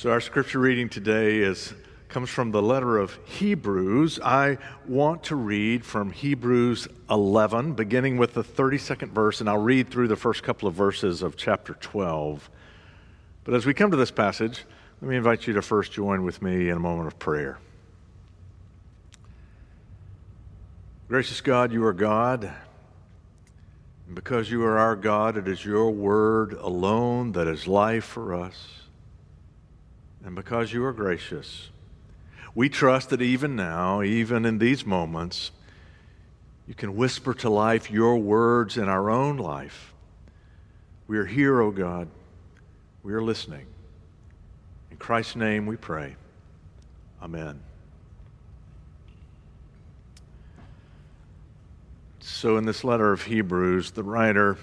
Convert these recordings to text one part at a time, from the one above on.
So our scripture reading today is comes from the letter of Hebrews. I want to read from Hebrews 11 beginning with the 32nd verse and I'll read through the first couple of verses of chapter 12. But as we come to this passage, let me invite you to first join with me in a moment of prayer. Gracious God, you are God. And because you are our God, it is your word alone that is life for us and because you are gracious, we trust that even now, even in these moments, you can whisper to life your words in our own life. We are here, O oh God. We are listening. In Christ's name we pray. Amen. So, in this letter of Hebrews, the writer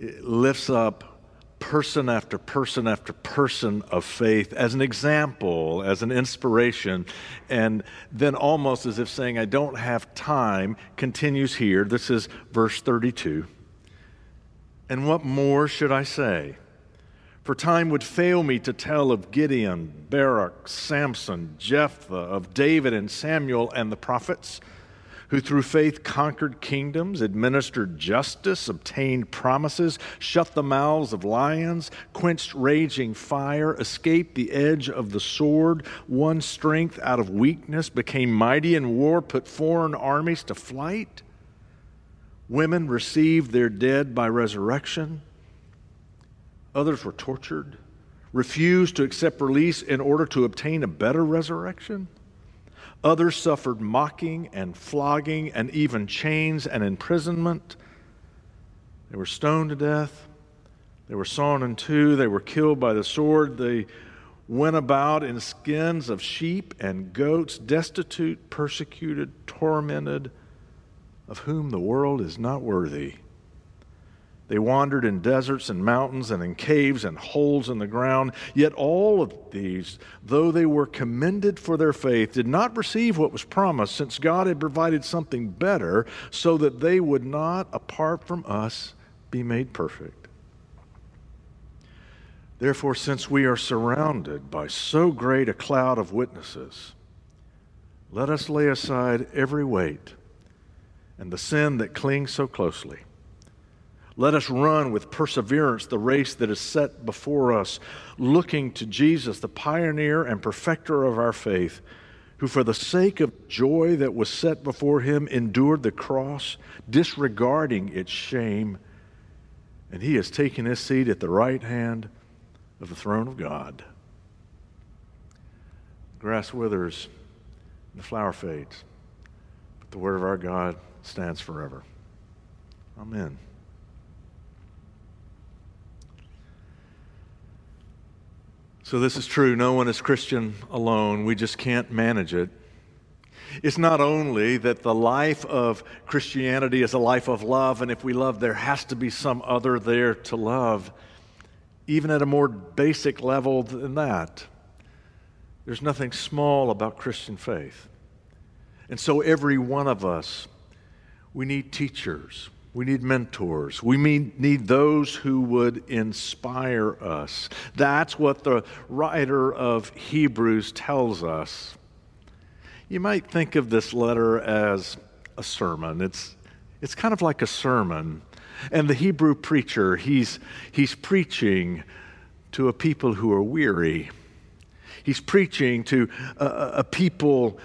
eh, lifts up person after person after person of faith as an example, as an inspiration, and then almost as if saying, I don't have time, continues here. This is verse 32. And what more should I say? For time would fail me to tell of Gideon, Barak, Samson, Jephthah, of David and Samuel and the prophets who through faith conquered kingdoms, administered justice, obtained promises, shut the mouths of lions, quenched raging fire, escaped the edge of the sword, won strength out of weakness, became mighty in war, put foreign armies to flight. Women received their dead by resurrection. Others were tortured, refused to accept release in order to obtain a better resurrection. Others suffered mocking and flogging and even chains and imprisonment. They were stoned to death. They were sawn in two. They were killed by the sword. They went about in skins of sheep and goats, destitute, persecuted, tormented, of whom the world is not worthy. They wandered in deserts and mountains and in caves and holes in the ground. Yet all of these, though they were commended for their faith, did not receive what was promised, since God had provided something better, so that they would not, apart from us, be made perfect. Therefore, since we are surrounded by so great a cloud of witnesses, let us lay aside every weight and the sin that clings so closely let us run with perseverance the race that is set before us, looking to Jesus, the pioneer and perfecter of our faith, who, for the sake of joy that was set before him, endured the cross, disregarding its shame, and he has taken his seat at the right hand of the throne of God. Grass withers, and the flower fades, but the word of our God stands forever. Amen. So, this is true. No one is Christian alone. We just can't manage it. It's not only that the life of Christianity is a life of love, and if we love, there has to be some other there to love, even at a more basic level than that. There's nothing small about Christian faith. And so, every one of us, we need teachers. We need mentors. We need those who would inspire us. That's what the writer of Hebrews tells us. You might think of this letter as a sermon. It's, it's kind of like a sermon. And the Hebrew preacher, he's, he's preaching to a people who are weary. He's preaching to a, a people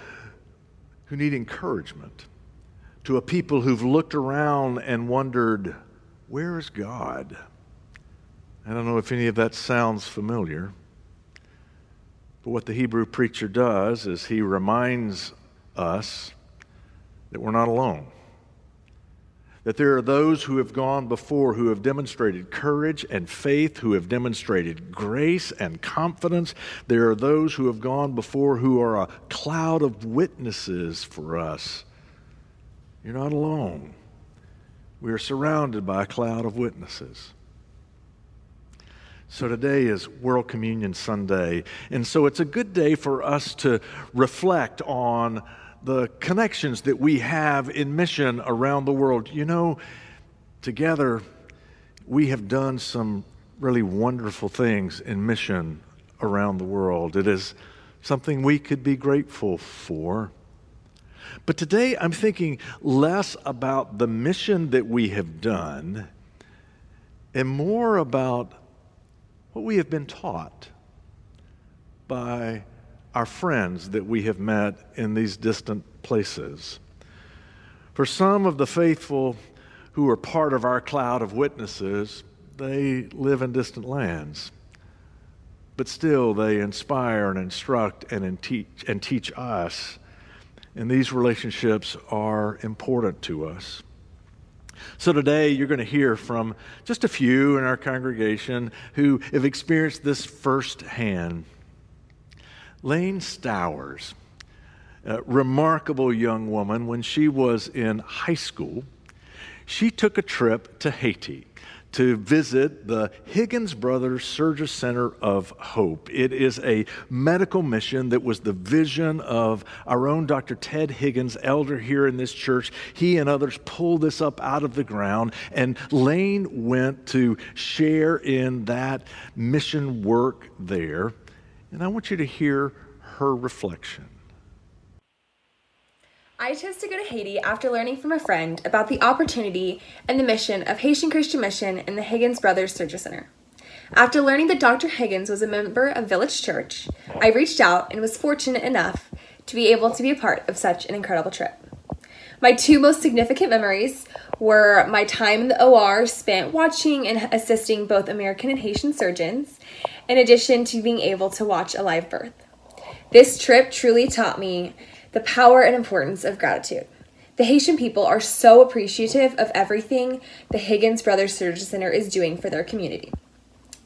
who need encouragement to a people who've looked around and wondered, where is God? I don't know if any of that sounds familiar. But what the Hebrew preacher does is he reminds us that we're not alone. that there are those who have gone before who have demonstrated courage and faith, who have demonstrated grace and confidence. There are those who have gone before who are a cloud of witnesses for us. You're not alone. We are surrounded by a cloud of witnesses. So today is World Communion Sunday. And so it's a good day for us to reflect on the connections that we have in mission around the world. You know, together we have done some really wonderful things in mission around the world. It is something we could be grateful for. But today I'm thinking less about the mission that we have done and more about what we have been taught by our friends that we have met in these distant places. For some of the faithful who are part of our cloud of witnesses, they live in distant lands. But still, they inspire and instruct and teach, and teach us. And these relationships are important to us. So today you're going to hear from just a few in our congregation who have experienced this firsthand. Lane Stowers, a remarkable young woman, when she was in high school, she took a trip to Haiti to visit the Higgins Brothers Surgicenter of Hope. It is a medical mission that was the vision of our own Dr. Ted Higgins, elder here in this church. He and others pulled this up out of the ground, and Lane went to share in that mission work there. And I want you to hear her reflection. I chose to go to Haiti after learning from a friend about the opportunity and the mission of Haitian Christian Mission and the Higgins Brothers Surgicenter. After learning that Dr. Higgins was a member of Village Church, I reached out and was fortunate enough to be able to be a part of such an incredible trip. My two most significant memories were my time in the OR spent watching and assisting both American and Haitian surgeons, in addition to being able to watch a live birth. This trip truly taught me the power and importance of gratitude. The Haitian people are so appreciative of everything the Higgins Brothers Surgery Center is doing for their community.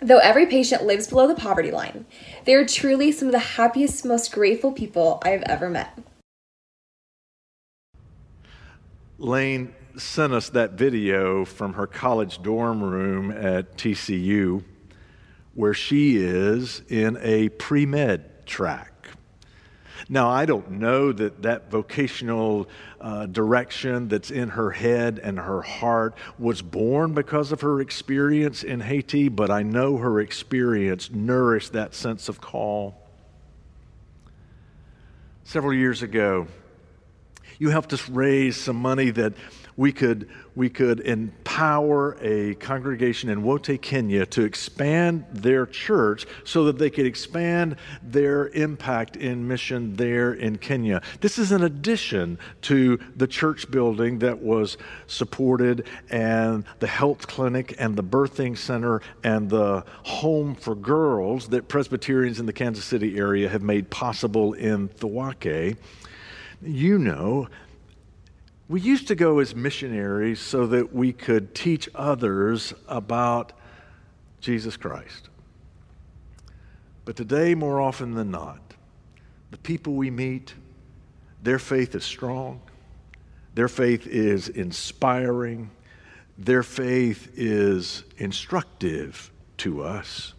Though every patient lives below the poverty line, they are truly some of the happiest, most grateful people I have ever met. Lane sent us that video from her college dorm room at TCU where she is in a pre med track. Now, I don't know that that vocational uh, direction that's in her head and her heart was born because of her experience in Haiti, but I know her experience nourished that sense of call. Several years ago, you helped us raise some money that we could, we could empower a congregation in Wote, Kenya to expand their church so that they could expand their impact in mission there in Kenya. This is an addition to the church building that was supported and the health clinic and the birthing center and the home for girls that Presbyterians in the Kansas City area have made possible in Thawake you know we used to go as missionaries so that we could teach others about Jesus Christ. But today, more often than not, the people we meet, their faith is strong, their faith is inspiring, their faith is instructive to us.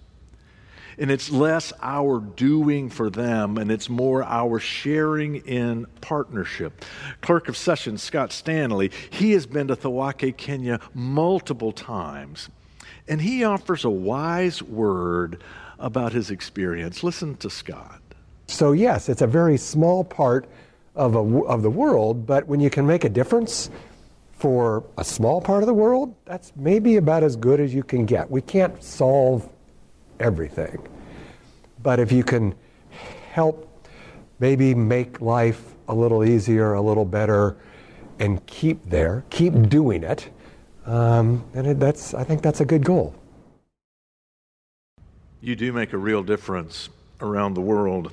And it's less our doing for them and it's more our sharing in partnership. Clerk of Sessions Scott Stanley, he has been to Thawake, Kenya multiple times. And he offers a wise word about his experience. Listen to Scott. So, yes, it's a very small part of, a, of the world, but when you can make a difference for a small part of the world, that's maybe about as good as you can get. We can't solve everything. But if you can help maybe make life a little easier, a little better, and keep there, keep doing it, um, and that's, I think that's a good goal. You do make a real difference around the world.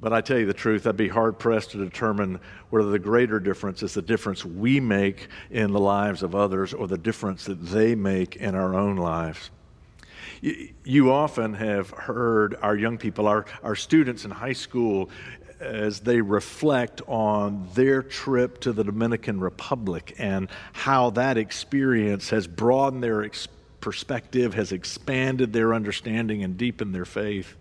But I tell you the truth, I'd be hard pressed to determine whether the greater difference is the difference we make in the lives of others or the difference that they make in our own lives. You often have heard our young people, our, our students in high school, as they reflect on their trip to the Dominican Republic and how that experience has broadened their ex- perspective, has expanded their understanding, and deepened their faith.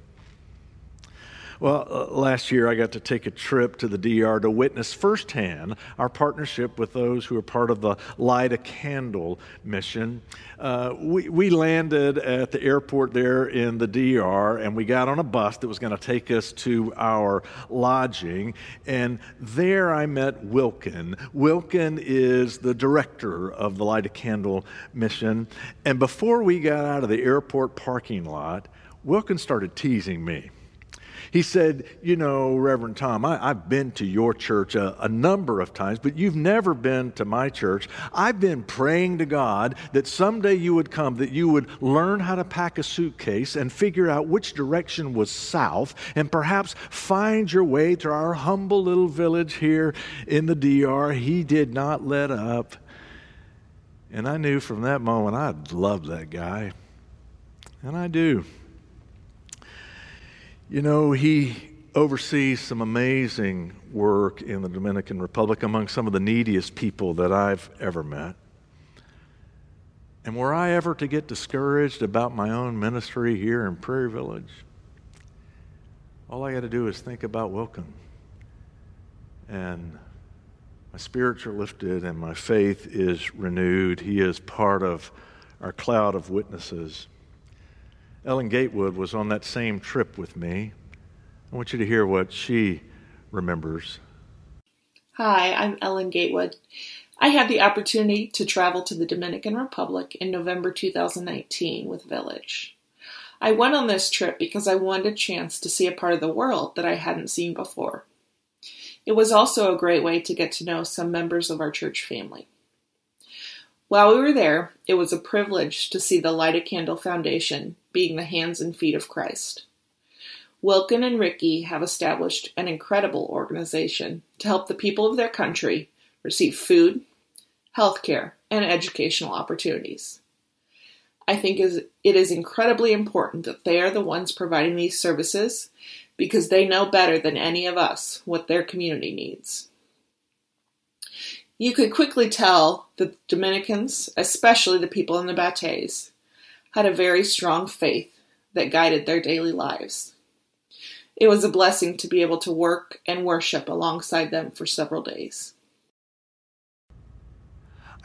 Well, uh, last year I got to take a trip to the DR to witness firsthand our partnership with those who are part of the Light a Candle mission. Uh, we, we landed at the airport there in the DR and we got on a bus that was going to take us to our lodging. And there I met Wilkin. Wilkin is the director of the Light a Candle mission. And before we got out of the airport parking lot, Wilkin started teasing me. He said, You know, Reverend Tom, I, have been to your church a, a number of times, but you've never been to my church. I've been praying to God that someday you would come, that you would learn how to pack a suitcase and figure out which direction was south, and perhaps find your way to our humble little village here in the DR. He did not let up. And I knew from that moment I loved that guy. And I do. You know, he oversees some amazing work in the Dominican Republic among some of the neediest people that I've ever met. And were I ever to get discouraged about my own ministry here in Prairie Village, all I got to do is think about Wilkin. And my spirits are lifted and my faith is renewed. He is part of our cloud of witnesses. Ellen Gatewood was on that same trip with me. I want you to hear what she remembers. Hi, I'm Ellen Gatewood. I had the opportunity to travel to the Dominican Republic in November 2019 with Village. I went on this trip because I wanted a chance to see a part of the world that I hadn't seen before. It was also a great way to get to know some members of our church family. While we were there, it was a privilege to see the Light a Candle Foundation being the hands and feet of Christ. Wilkin and Ricky have established an incredible organization to help the people of their country receive food, health care, and educational opportunities. I think it is incredibly important that they are the ones providing these services because they know better than any of us what their community needs. You could quickly tell that the Dominicans, especially the people in the bateyes, had a very strong faith that guided their daily lives. It was a blessing to be able to work and worship alongside them for several days.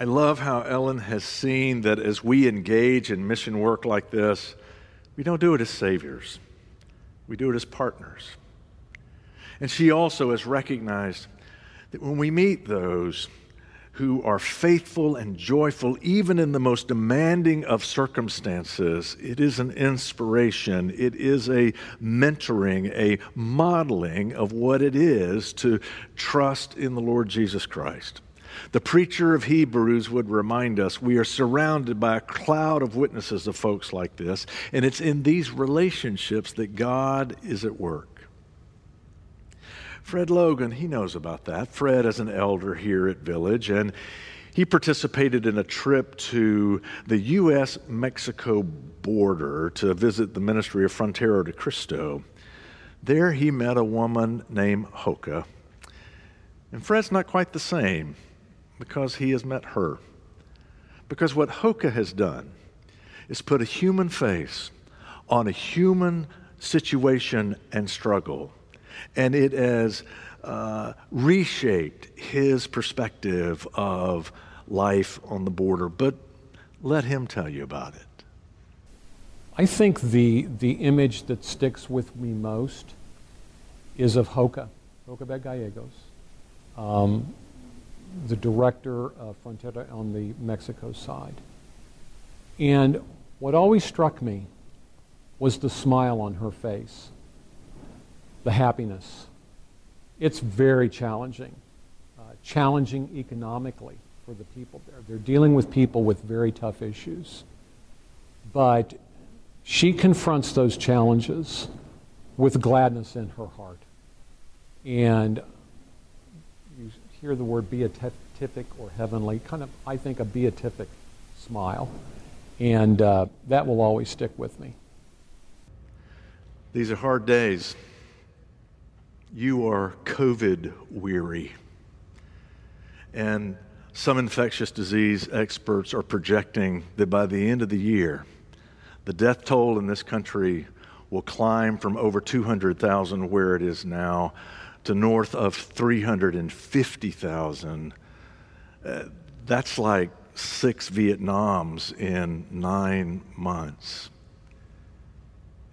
I love how Ellen has seen that as we engage in mission work like this, we don't do it as saviors, we do it as partners. And she also has recognized that when we meet those who are faithful and joyful, even in the most demanding of circumstances. It is an inspiration, it is a mentoring, a modeling of what it is to trust in the Lord Jesus Christ. The preacher of Hebrews would remind us we are surrounded by a cloud of witnesses of folks like this, and it's in these relationships that God is at work. Fred Logan, he knows about that. Fred is an elder here at Village, and he participated in a trip to the U.S. Mexico border to visit the ministry of Frontera de Cristo. There he met a woman named Hoka. And Fred's not quite the same because he has met her. Because what Hoka has done is put a human face on a human situation and struggle and it has uh, reshaped his perspective of life on the border. But let him tell you about it. I think the, the image that sticks with me most is of Hoka, Hoka Gallegos, um, the director of Frontera on the Mexico side. And what always struck me was the smile on her face the happiness. It's very challenging, uh, challenging economically for the people there. They're dealing with people with very tough issues. But she confronts those challenges with gladness in her heart. And you hear the word beatific or heavenly, kind of, I think, a beatific smile. And uh, that will always stick with me. These are hard days. You are COVID weary. And some infectious disease experts are projecting that by the end of the year, the death toll in this country will climb from over 200,000, where it is now, to north of 350,000. Uh, that's like six Vietnams in nine months.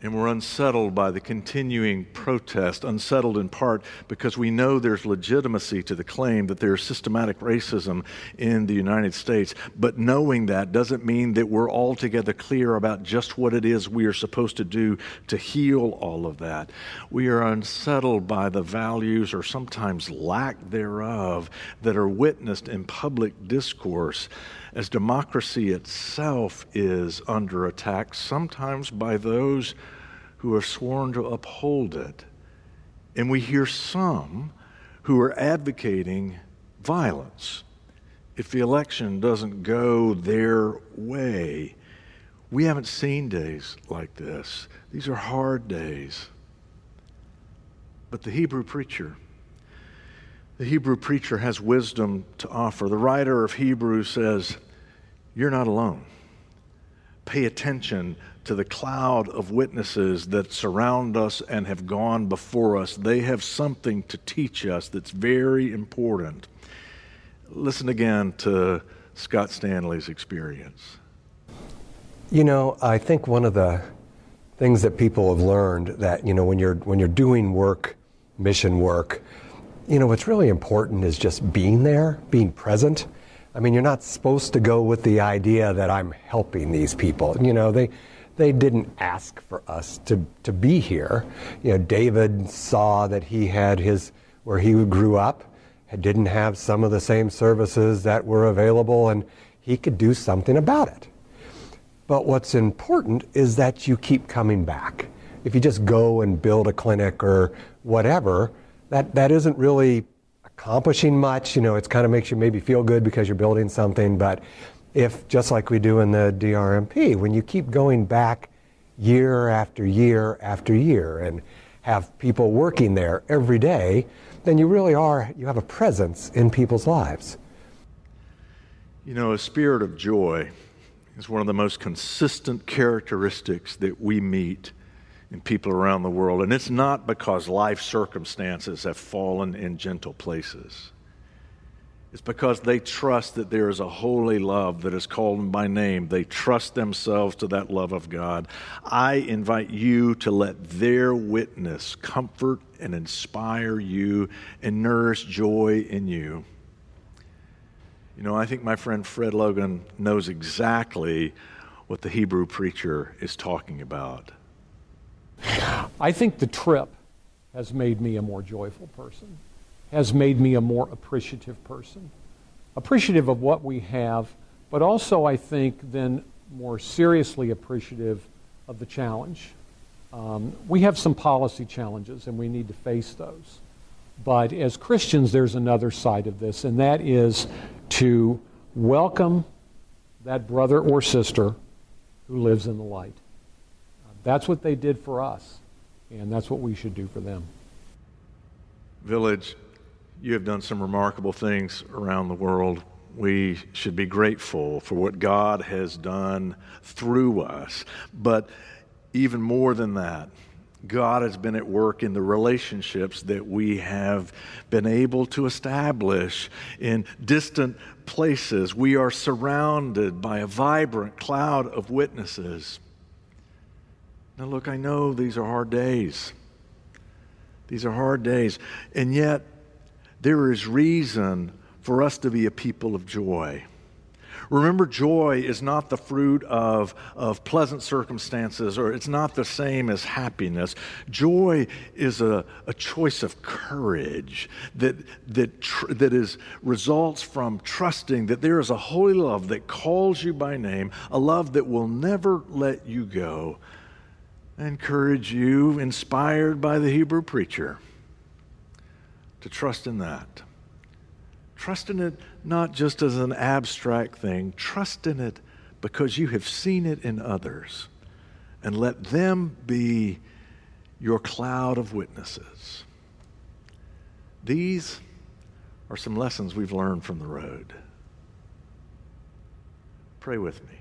And we're unsettled by the continuing protest, unsettled in part because we know there's legitimacy to the claim that there's systematic racism in the United States. But knowing that doesn't mean that we're altogether clear about just what it is we are supposed to do to heal all of that. We are unsettled by the values or sometimes lack thereof that are witnessed in public discourse as democracy itself is under attack, sometimes by those who have sworn to uphold it. And we hear some who are advocating violence if the election doesn't go their way. We haven't seen days like this. These are hard days. But the Hebrew preacher, the Hebrew preacher has wisdom to offer. The writer of Hebrews says, You're not alone. Pay attention to the cloud of witnesses that surround us and have gone before us. They have something to teach us that's very important. Listen again to Scott Stanley's experience. You know, I think one of the things that people have learned that, you know, when you're when you're doing work, mission work, you know, what's really important is just being there, being present. I mean, you're not supposed to go with the idea that I'm helping these people. You know, they they didn't ask for us to, to be here. You know, David saw that he had his where he grew up didn't have some of the same services that were available and he could do something about it. But what's important is that you keep coming back. If you just go and build a clinic or whatever, that, that isn't really accomplishing much. You know, it kind of makes you maybe feel good because you're building something, but if, just like we do in the DRMP, when you keep going back year after year after year and have people working there every day, then you really are, you have a presence in people's lives. You know, a spirit of joy is one of the most consistent characteristics that we meet in people around the world. And it's not because life circumstances have fallen in gentle places. It's because they trust that there is a holy love that is called them by name. They trust themselves to that love of God. I invite you to let their witness comfort and inspire you and nourish joy in you. You know, I think my friend Fred Logan knows exactly what the Hebrew preacher is talking about. I think the trip has made me a more joyful person, has made me a more appreciative person. Appreciative of what we have, but also, I think, then more seriously appreciative of the challenge. Um, we have some policy challenges, and we need to face those. But as Christians, there's another side of this, and that is to welcome that brother or sister who lives in the light. That's what they did for us, and that's what we should do for them. Village, you have done some remarkable things around the world. We should be grateful for what God has done through us. But even more than that, God has been at work in the relationships that we have been able to establish in distant places. We are surrounded by a vibrant cloud of witnesses. Now, look, I know these are hard days. These are hard days. And yet, there is reason for us to be a people of joy. Remember, joy is not the fruit of, of pleasant circumstances, or it's not the same as happiness. Joy is a, a choice of courage that, that, tr- that is, results from trusting that there is a holy love that calls you by name, a love that will never let you go, Encourage you, inspired by the Hebrew preacher, to trust in that. Trust in it not just as an abstract thing, trust in it because you have seen it in others. And let them be your cloud of witnesses. These are some lessons we've learned from the road. Pray with me.